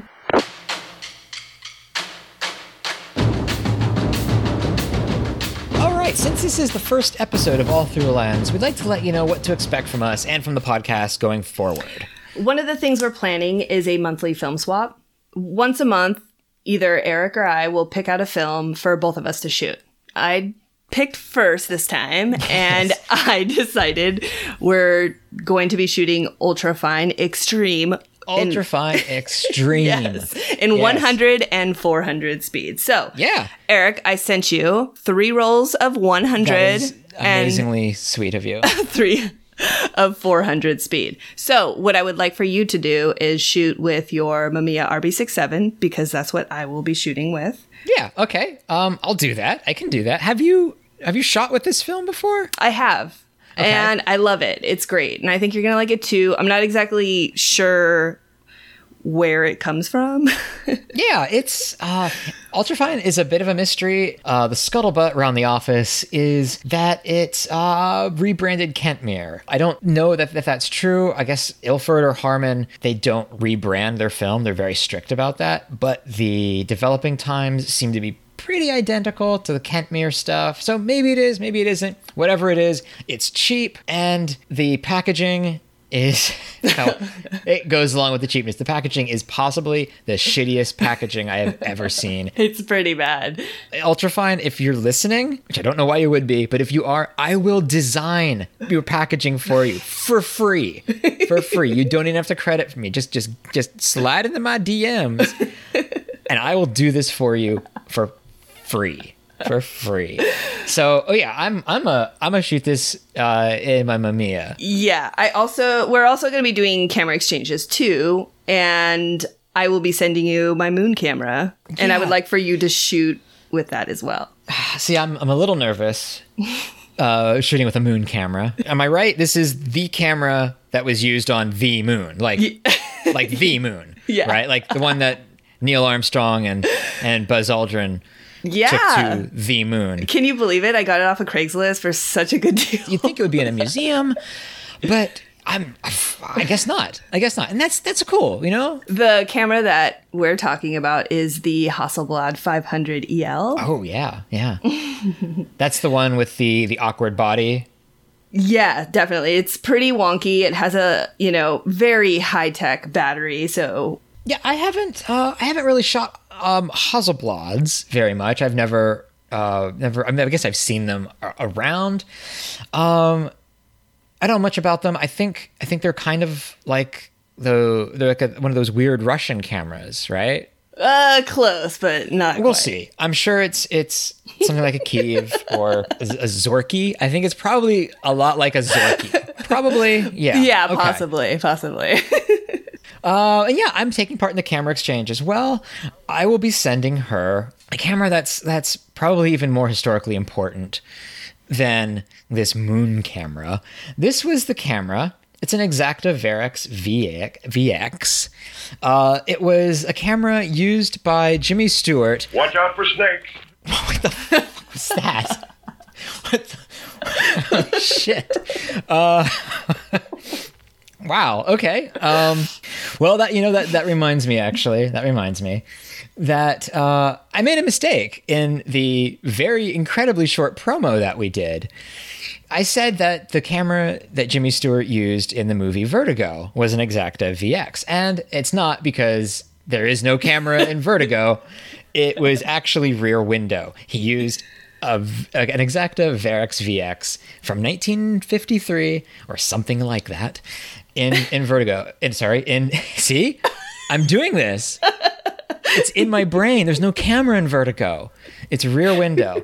Speaker 5: All right, since this is the first episode of All Through a Lens, we'd like to let you know what to expect from us and from the podcast going forward.
Speaker 4: One of the things we're planning is a monthly film swap. Once a month, either Eric or I will pick out a film for both of us to shoot. I picked first this time, and I decided we're going to be shooting ultra fine extreme.
Speaker 5: Ultra fine extreme.
Speaker 4: yes, in
Speaker 5: Yes.
Speaker 4: 100 and 400 speed. So,
Speaker 5: Yeah.
Speaker 4: Eric, I sent you three rolls of 100
Speaker 5: That is
Speaker 4: and
Speaker 5: amazingly sweet of you.
Speaker 4: three of 400 speed. So, what I would like for you to do is shoot with your Mamiya RB67 because that's what I will be shooting with.
Speaker 5: Yeah, okay. Um, I'll do that. I can do that. Have you have you shot with this film before?
Speaker 4: I have. And I love it. It's great. And I think you're going to like it too. I'm not exactly sure where it comes from.
Speaker 5: Yeah, it's uh, Ultrafine is a bit of a mystery. Uh, the scuttlebutt around the office is that it's uh, rebranded Kentmere. I don't know that if that's true. I guess Ilford or Harman they don't rebrand their film. They're very strict about that. But the developing times seem to be pretty identical to the Kentmere stuff. So maybe it is, maybe it isn't. Whatever it is, it's cheap and the packaging is well, it goes along with the cheapness. The packaging is possibly the shittiest packaging I have ever seen.
Speaker 4: it's pretty bad.
Speaker 5: Ultrafine, if you're listening, which I don't know why you would be, but if you are, I will design your packaging for you for free. For free. You don't even have to credit for me. Just just just slide into my DMs and I will do this for you for free. For free. So, oh yeah, I'm I'm a I'm gonna shoot this uh in my Mamiya.
Speaker 4: Yeah, I also we're also going to be doing camera exchanges too, and I will be sending you my moon camera, and I would like for you to shoot with that as well.
Speaker 5: See, I'm I'm a little nervous uh, shooting with a moon camera. Am I right? This is the camera that was used on the moon, like like the moon,
Speaker 4: Yeah.
Speaker 5: right? Like the one that Neil Armstrong and and Buzz Aldrin
Speaker 4: Yeah.
Speaker 5: took to the moon.
Speaker 4: Can you believe it? I got it off of Craigslist for such a good deal.
Speaker 5: You'd think it would be in a museum, but I'm I guess not. I guess not. And that's that's cool, you know?
Speaker 4: The camera that we're talking about is the Hasselblad 500 EL.
Speaker 5: Oh yeah, yeah. That's the one with the the awkward body.
Speaker 4: Yeah, definitely. It's pretty wonky. It has a, you know, very high-tech battery, so
Speaker 5: Yeah, I haven't. Uh, I haven't really shot um, Hasselblads very much. I've never, uh, never. I, mean, I guess I've seen them around. Um, I don't know much about them. I think. I think they're kind of like the they're like a, one of those weird Russian cameras, right?
Speaker 4: uh close, but not
Speaker 5: We'll
Speaker 4: quite.
Speaker 5: see. I'm sure it's it's something like a Kiev or a, a Zorky. I think it's probably a lot like a Zorky. probably, yeah.
Speaker 4: Yeah,
Speaker 5: Okay.
Speaker 4: possibly, possibly.
Speaker 5: Uh, and yeah, I'm taking part in the camera exchange as well. I will be sending her a camera that's that's probably even more historically important than this moon camera. This was the camera. It's an Exakta Varex VX. VX. Uh, it was a camera used by Jimmy Stewart.
Speaker 16: Watch out for snakes. What the?
Speaker 5: What's that? what the- oh, shit. Uh, wow. Okay. Um, well, that you know that that reminds me. Actually, that reminds me that uh, I made a mistake in the very incredibly short promo that we did. I said that the camera that Jimmy Stewart used in the movie Vertigo was an Exakta VX, and it's not because there is no camera in Vertigo. It was actually Rear Window. He used a, an Exakta Varex VX from 1953 or something like that in in Vertigo. In sorry, in see, I'm doing this. It's in my brain. There's no camera in Vertigo. It's Rear Window.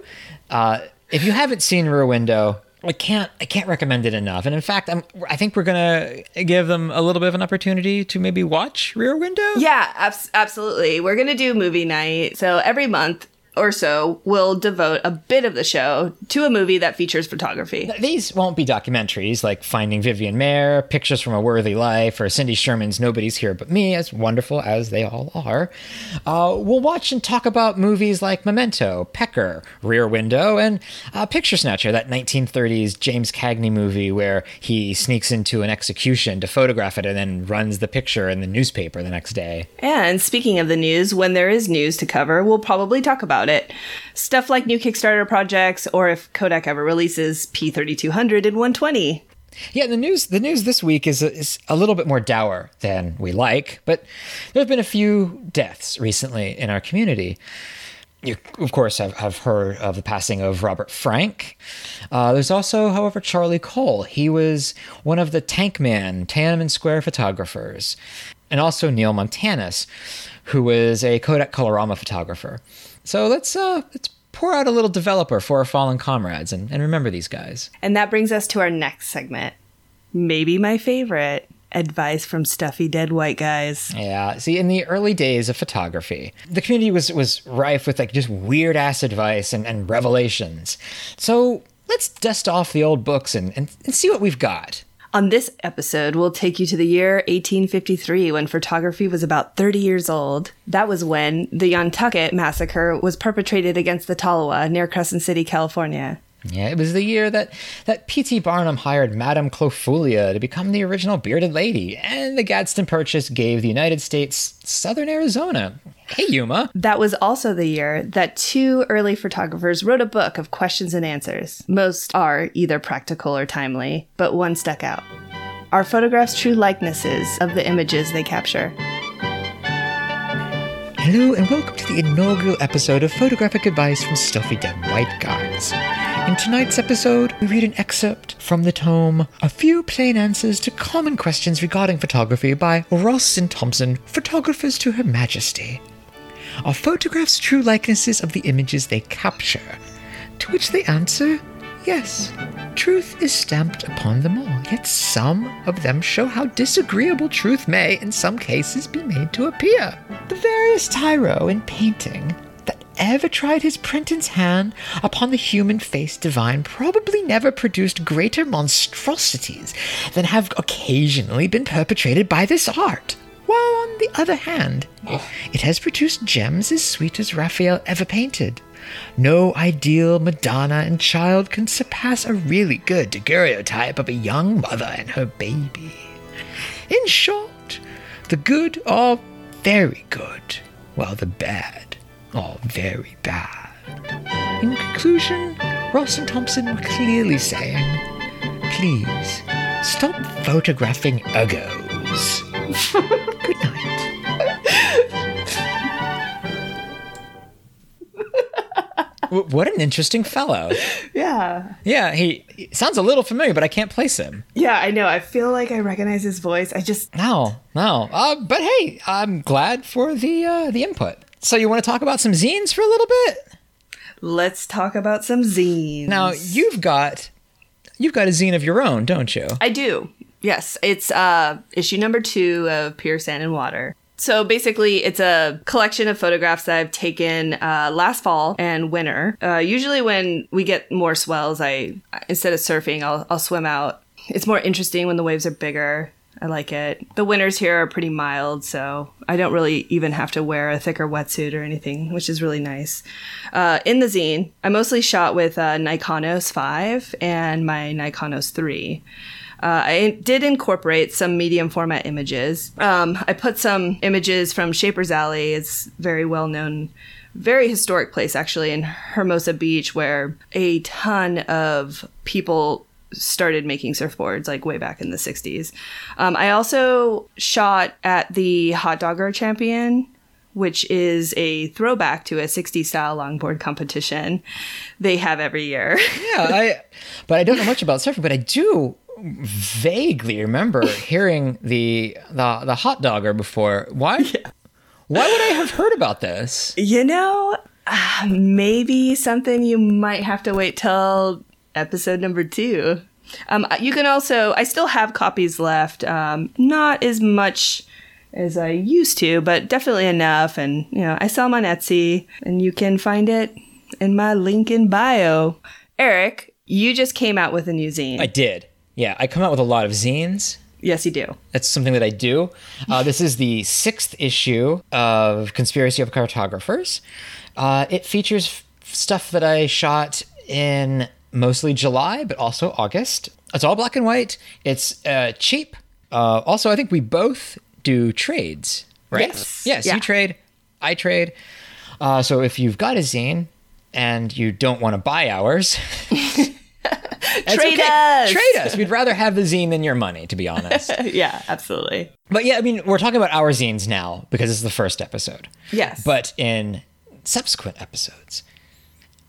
Speaker 5: Uh, if you haven't seen Rear Window, I can't I can't recommend it enough. And in fact, I'm I think we're gonna give them a little bit of an opportunity to maybe watch Rear Window.
Speaker 4: Yeah, abs- absolutely. We're to do movie night. So every month or so, we'll devote a bit of the show to a movie that features photography.
Speaker 5: These won't be documentaries like Finding Vivian Maier, Pictures from a Worthy Life, or Cindy Sherman's Nobody's Here But Me, as wonderful as they all are. Uh, we'll watch and talk about movies like Memento, Pecker, Rear Window, and uh, Picture Snatcher, that 1930s James Cagney movie where he sneaks into an execution to photograph it and then runs the picture in the newspaper the next day.
Speaker 4: And speaking of the news, when there is news to cover, we'll probably talk about it. Stuff like new Kickstarter projects, or if Kodak ever releases P3200 and 120.
Speaker 5: Yeah, the news the news this week is is a little bit more dour than we like, but there have been a few deaths recently in our community. You, of course, have, have heard of the passing of Robert Frank. Uh, there's also, however, Charlie Cole. He was one of the Tankman Tiananmen Square photographers, and also Neil Montanus, who was a Kodak Colorama photographer. So let's uh, let's pour out a little developer for our fallen comrades and, and remember these guys.
Speaker 4: And that brings us to our next segment. Maybe my favorite advice from stuffy dead white guys.
Speaker 5: Yeah. See, in the early days of photography, the community was was rife with like just weird ass advice and, and revelations. So let's dust off the old books and, and, and see what we've got.
Speaker 4: On this episode, we'll take you to the year 1853 when photography was about 30 years old. That was when the Yontocket massacre was perpetrated against the Tolowa near Crescent City, California.
Speaker 5: Yeah, it was the year that, that P.T. Barnum hired Madame Clofullia to become the original bearded lady, and the Gadsden Purchase gave the United States southern Arizona. Hey, Yuma.
Speaker 4: That was also the year that two early photographers wrote a book of questions and answers. Most are either practical or timely, but one stuck out. Are photographs true likenesses of the images they capture?
Speaker 5: Hello, and welcome to the inaugural episode of Photographic Advice from Stuffy Dead White Guys. In tonight's episode, we read an excerpt from the tome A Few Plain Answers to Common Questions Regarding Photography by Ross and Thompson, Photographers to Her Majesty. Are photographs true likenesses of the images they capture? To which they answer, yes. Truth is stamped upon them all, yet some of them show how disagreeable truth may, in some cases, be made to appear. The various tyro in painting ever tried his print hand upon the human face divine probably never produced greater monstrosities than have occasionally been perpetrated by this art. While on the other hand, it has produced gems as sweet as Raphael ever painted. No ideal Madonna and child can surpass a really good daguerreotype of a young mother and her baby. In short, the good are very good, while the bad are very bad. In conclusion, Ross and Thompson were clearly saying, please stop photographing uggos. Good night. what an interesting fellow.
Speaker 4: Yeah.
Speaker 5: Yeah, he, he sounds a little familiar, but I can't place him.
Speaker 4: Yeah, I know. I feel like I recognize his voice. I just
Speaker 5: No, no. Uh, but hey, I'm glad for the uh, the input. So you want to talk about some zines for a little bit?
Speaker 4: let's talk about some zines.
Speaker 5: Now you've got you've got a zine of your own, don't you?
Speaker 4: I do. Yes, it's uh, issue number two of Pure Sand and Water. So basically, it's a collection of photographs that I've taken uh, last fall and winter. Uh, usually, when we get more swells, I instead of surfing, I'll, I'll swim out. It's more interesting when the waves are bigger. I like it. The winters here are pretty mild, so I don't really even have to wear a thicker wetsuit or anything, which is really nice. Uh, in the zine, I mostly shot with uh, Nikonos 5 and my Nikonos 3. Uh, I did incorporate some medium format images. Um, I put some images from Shaper's Alley. It's very well known, very historic place actually in Hermosa Beach, where a ton of people started making surfboards like way back in the 60s. Um, I also shot at the Hot Dogger Champion, which is a throwback to a 60s style longboard competition they have every year.
Speaker 5: yeah, I but I don't know much about surfing, but I do vaguely remember hearing the the the hot dogger before. Why? Why would I have heard about this?
Speaker 4: You know, uh, maybe something you might have to wait till episode number two. Um, you can also, I still have copies left. Um, not as much as I used to, but definitely enough. And, you know, I sell them on Etsy, and you can find it in my link in bio. Eric, you just came out with a new zine.
Speaker 5: I did. Yeah, I come out with a lot of zines.
Speaker 4: Yes, you do.
Speaker 5: That's something that I do. Uh, this is the sixth issue of Conspiracy of Cartographers. Uh, it features f- stuff that I shot in mostly July, but also August. It's all black and white. It's uh, cheap. Uh, also, I think we both do trades, right?
Speaker 4: Yes.
Speaker 5: Yes,
Speaker 4: Yeah.
Speaker 5: you trade, I trade. Uh, so if you've got a zine and you don't want to buy ours,
Speaker 4: Trade
Speaker 5: okay.
Speaker 4: us!
Speaker 5: Trade us. We'd rather have the zine than your money, to be honest.
Speaker 4: yeah, absolutely.
Speaker 5: But yeah, I mean, we're talking about our zines now because it's the first episode.
Speaker 4: Yes.
Speaker 5: But in subsequent episodes,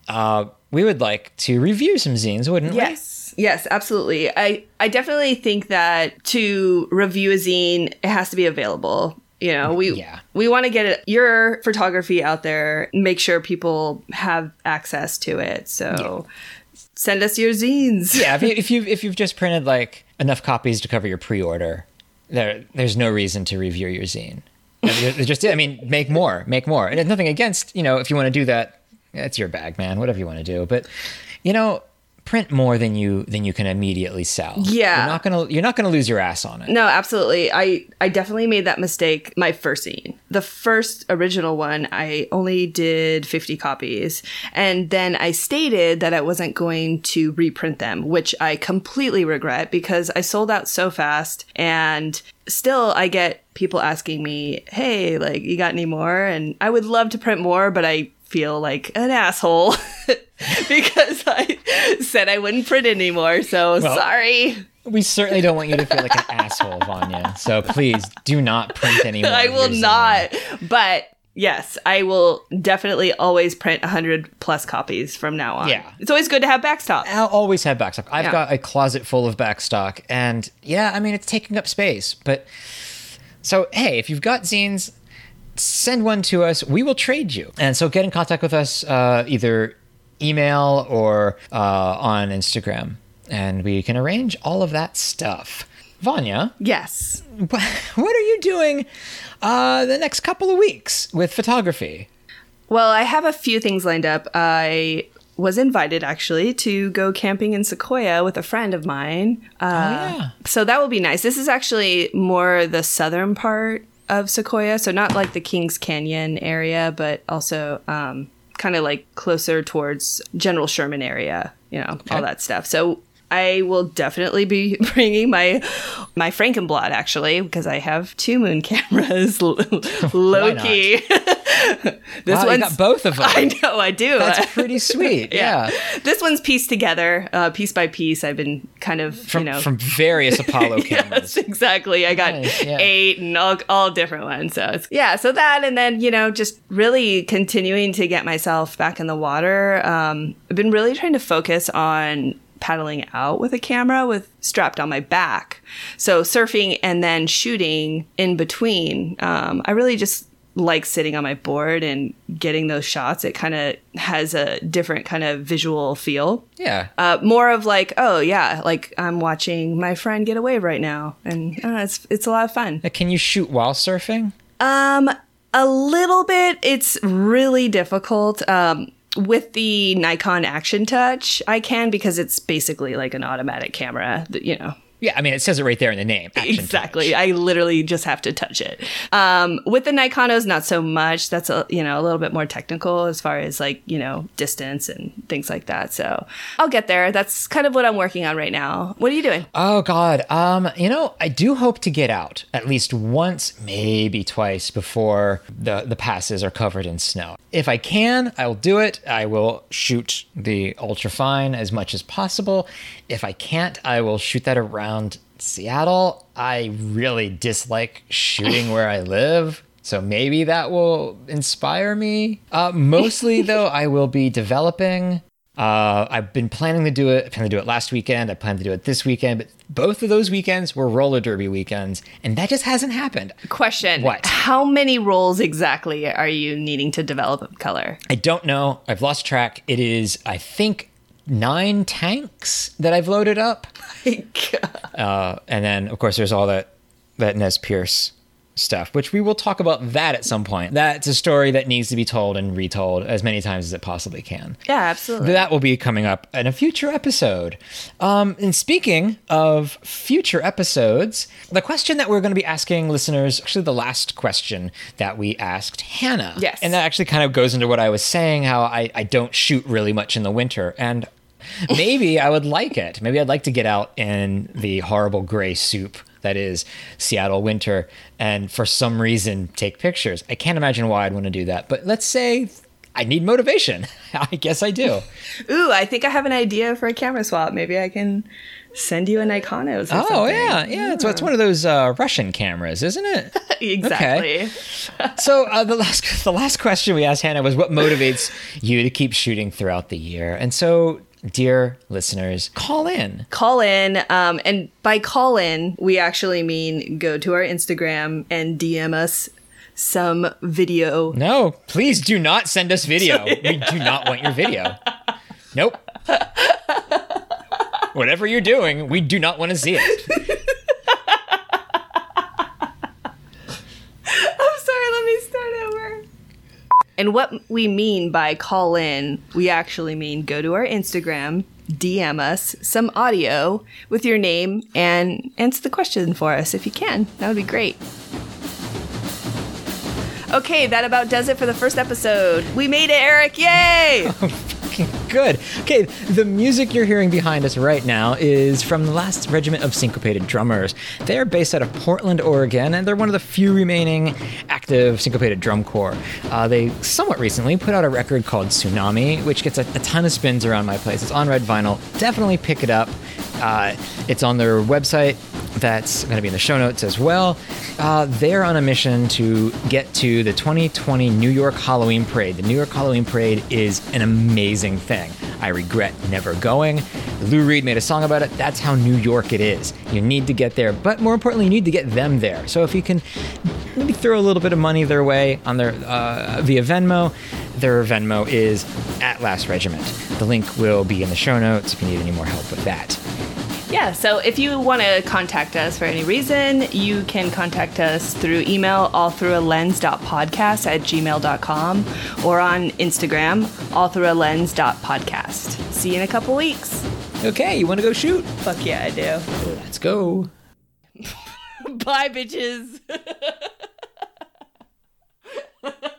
Speaker 5: uh, we would like to review some zines, wouldn't we?
Speaker 4: Yes. Yes, absolutely. I, I definitely think that to review a zine, it has to be available. You know, we
Speaker 5: Yeah.
Speaker 4: we want to get it, your photography out there, make sure people have access to it. So send us your zines.
Speaker 5: Yeah. If, you, if you if you've just printed like enough copies to cover your pre-order, there there's no reason to review your zine. I mean, just I mean, make more, make more, and there's nothing against you know if you want to do that, it's your bag, man. Whatever you want to do, but you know, print more than you than you can immediately sell.
Speaker 4: Yeah.
Speaker 5: you're not gonna you're not gonna lose your ass on it.
Speaker 4: No, absolutely. I I definitely made that mistake my first scene. The first original one, I only did 50 copies. And then I stated that I wasn't going to reprint them, which I completely regret because I sold out so fast and still I get people asking me, "Hey, like you got any more?" And I would love to print more, but I feel like an asshole because I said I wouldn't print anymore. So
Speaker 5: Well,
Speaker 4: sorry.
Speaker 5: We certainly don't want you to feel like an asshole, Vanya. So please do not print anymore.
Speaker 4: I will not. But yes, I will definitely always print 100 plus copies from now on.
Speaker 5: Yeah.
Speaker 4: It's always good to have backstop.
Speaker 5: I'll always have backstock. I've
Speaker 4: Yeah.
Speaker 5: got a closet full of backstock, and yeah, I mean it's taking up space. But so hey, if you've got zines, send one to us. We will trade you. And so get in contact with us uh, either email or uh, on Instagram, and we can arrange all of that stuff. Vanya,
Speaker 4: Yes.
Speaker 5: what are you doing uh, the next couple of weeks with photography?
Speaker 4: Well, I have a few things lined up. I was invited actually to go camping in Sequoia with a friend of mine. Uh,
Speaker 5: yeah.
Speaker 4: So that will be nice. This is actually more the southern part of Sequoia, so not like the Kings Canyon area, but also um, kind of like closer towards General Sherman area, you know, all that stuff. So I will definitely be bringing my my Frankenblad actually because I have two moon cameras, low key. This
Speaker 5: Wow,
Speaker 4: one's
Speaker 5: got both of them.
Speaker 4: I know, I do.
Speaker 5: That's pretty sweet. Yeah.
Speaker 4: This one's pieced together, uh, piece by piece. I've been kind of,
Speaker 5: From
Speaker 4: you know,
Speaker 5: from various Apollo cameras.
Speaker 4: yes, exactly. I got
Speaker 5: Nice, yeah.
Speaker 4: eight and all, all different ones. So it's, yeah, so that, and then, you know, just really continuing to get myself back in the water. Um, I've been really trying to focus on paddling out with a camera with strapped on my back. So surfing and then shooting in between. Um, I really just like sitting on my board and getting those shots. It kind of has a different kind of visual feel.
Speaker 5: Yeah.
Speaker 4: Uh, more of like, oh yeah, like I'm watching my friend get away right now, and uh, it's it's a lot of fun.
Speaker 5: Can you shoot while surfing?
Speaker 4: Um, a little bit. It's really difficult. Um, with the Nikon Action Touch, I can because it's basically like an automatic camera. that, You know,
Speaker 5: Yeah, I mean it says it right there in the name.
Speaker 4: Exactly. I literally just have to touch it. Um, with the Nikonos, not so much. That's a you know a little bit more technical as far as like you know distance and things like that. So I'll get there. That's kind of what I'm working on right now. What are you doing?
Speaker 5: Oh God, um, you know, I do hope to get out at least once, maybe twice before the the passes are covered in snow. If I can, I will do it. I will shoot the ultra fine as much as possible. If I can't, I will shoot that around Seattle. I really dislike shooting where I live. So maybe that will inspire me. Uh, mostly, though, I will be developing uh, I've been planning to do it. I plan to do it last weekend. I plan to do it this weekend, but both of those weekends were roller derby weekends, and that just hasn't happened.
Speaker 4: Question:
Speaker 5: What?
Speaker 4: How many rolls exactly are you needing to develop color?
Speaker 5: I don't know. I've lost track. It is, I think, nine tanks that I've loaded up. Uh, and then, of course, there's all that that Nez Perce stuff, which we will talk about that at some point. That's a story that needs to be told and retold as many times as it possibly can.
Speaker 4: Yeah, absolutely.
Speaker 5: That will be coming up in a future episode. Um, and speaking of future episodes, the question that we're going to be asking listeners, actually, the last question that we asked Hannah.
Speaker 4: Yes.
Speaker 5: And that actually kind of goes into what I was saying how I, I don't shoot really much in the winter. And maybe I would like it. Maybe I'd like to get out in the horrible gray soup that is Seattle winter and for some reason take pictures. I can't imagine why I'd want to do that. But let's say I need motivation. I guess I do.
Speaker 4: Ooh, I think I have an idea for a camera swap. Maybe I can send you a Nikonos. Or
Speaker 5: Oh
Speaker 4: something.
Speaker 5: yeah, yeah. It's, it's one of those uh, Russian cameras, isn't it?
Speaker 4: exactly.
Speaker 5: so uh, the last the last question we asked Hannah was, "What motivates you to keep shooting throughout the year?" And so, dear listeners, call in.
Speaker 4: Call in, um, and by call in, we actually mean go to our Instagram and DM us some video.
Speaker 5: No, please do not send us video. we do not want your video. Nope. Whatever you're doing, we do not want to see it.
Speaker 4: I'm sorry, let me start over. And what we mean by call in, we actually mean go to our Instagram, DM us some audio with your name and answer the question for us if you can. That would be great. Okay, that about does it for the first episode. We made it, Eric! Yay!
Speaker 5: Good. Okay, the music you're hearing behind us right now is from the last regiment of syncopated drummers. They're based out of Portland, Oregon, and they're one of the few remaining active syncopated drum corps. Uh, they somewhat recently put out a record called Tsunami, which gets a, a ton of spins around my place. It's on red vinyl. Definitely pick it up. Uh, it's on their website. That's going to be in the show notes as well. Uh, they're on a mission to get to the 2020 New York Halloween Parade. The New York Halloween Parade is an amazing thing. I regret never going. Lou Reed made a song about it. That's how New York it is. You need to get there, but more importantly, you need to get them there. So if you can maybe throw a little bit of money their way on their uh, via Venmo, their Venmo is at Last Regiment. The link will be in the show notes if you need any more help with that.
Speaker 4: Yeah, so if you want to contact us for any reason, you can contact us through email, all through a lens.podcast at gmail.com or on Instagram, all through a lens.podcast. See you in a couple weeks.
Speaker 5: Okay, you want to go shoot?
Speaker 4: Fuck yeah, I do.
Speaker 5: Let's go.
Speaker 4: Bye, bitches.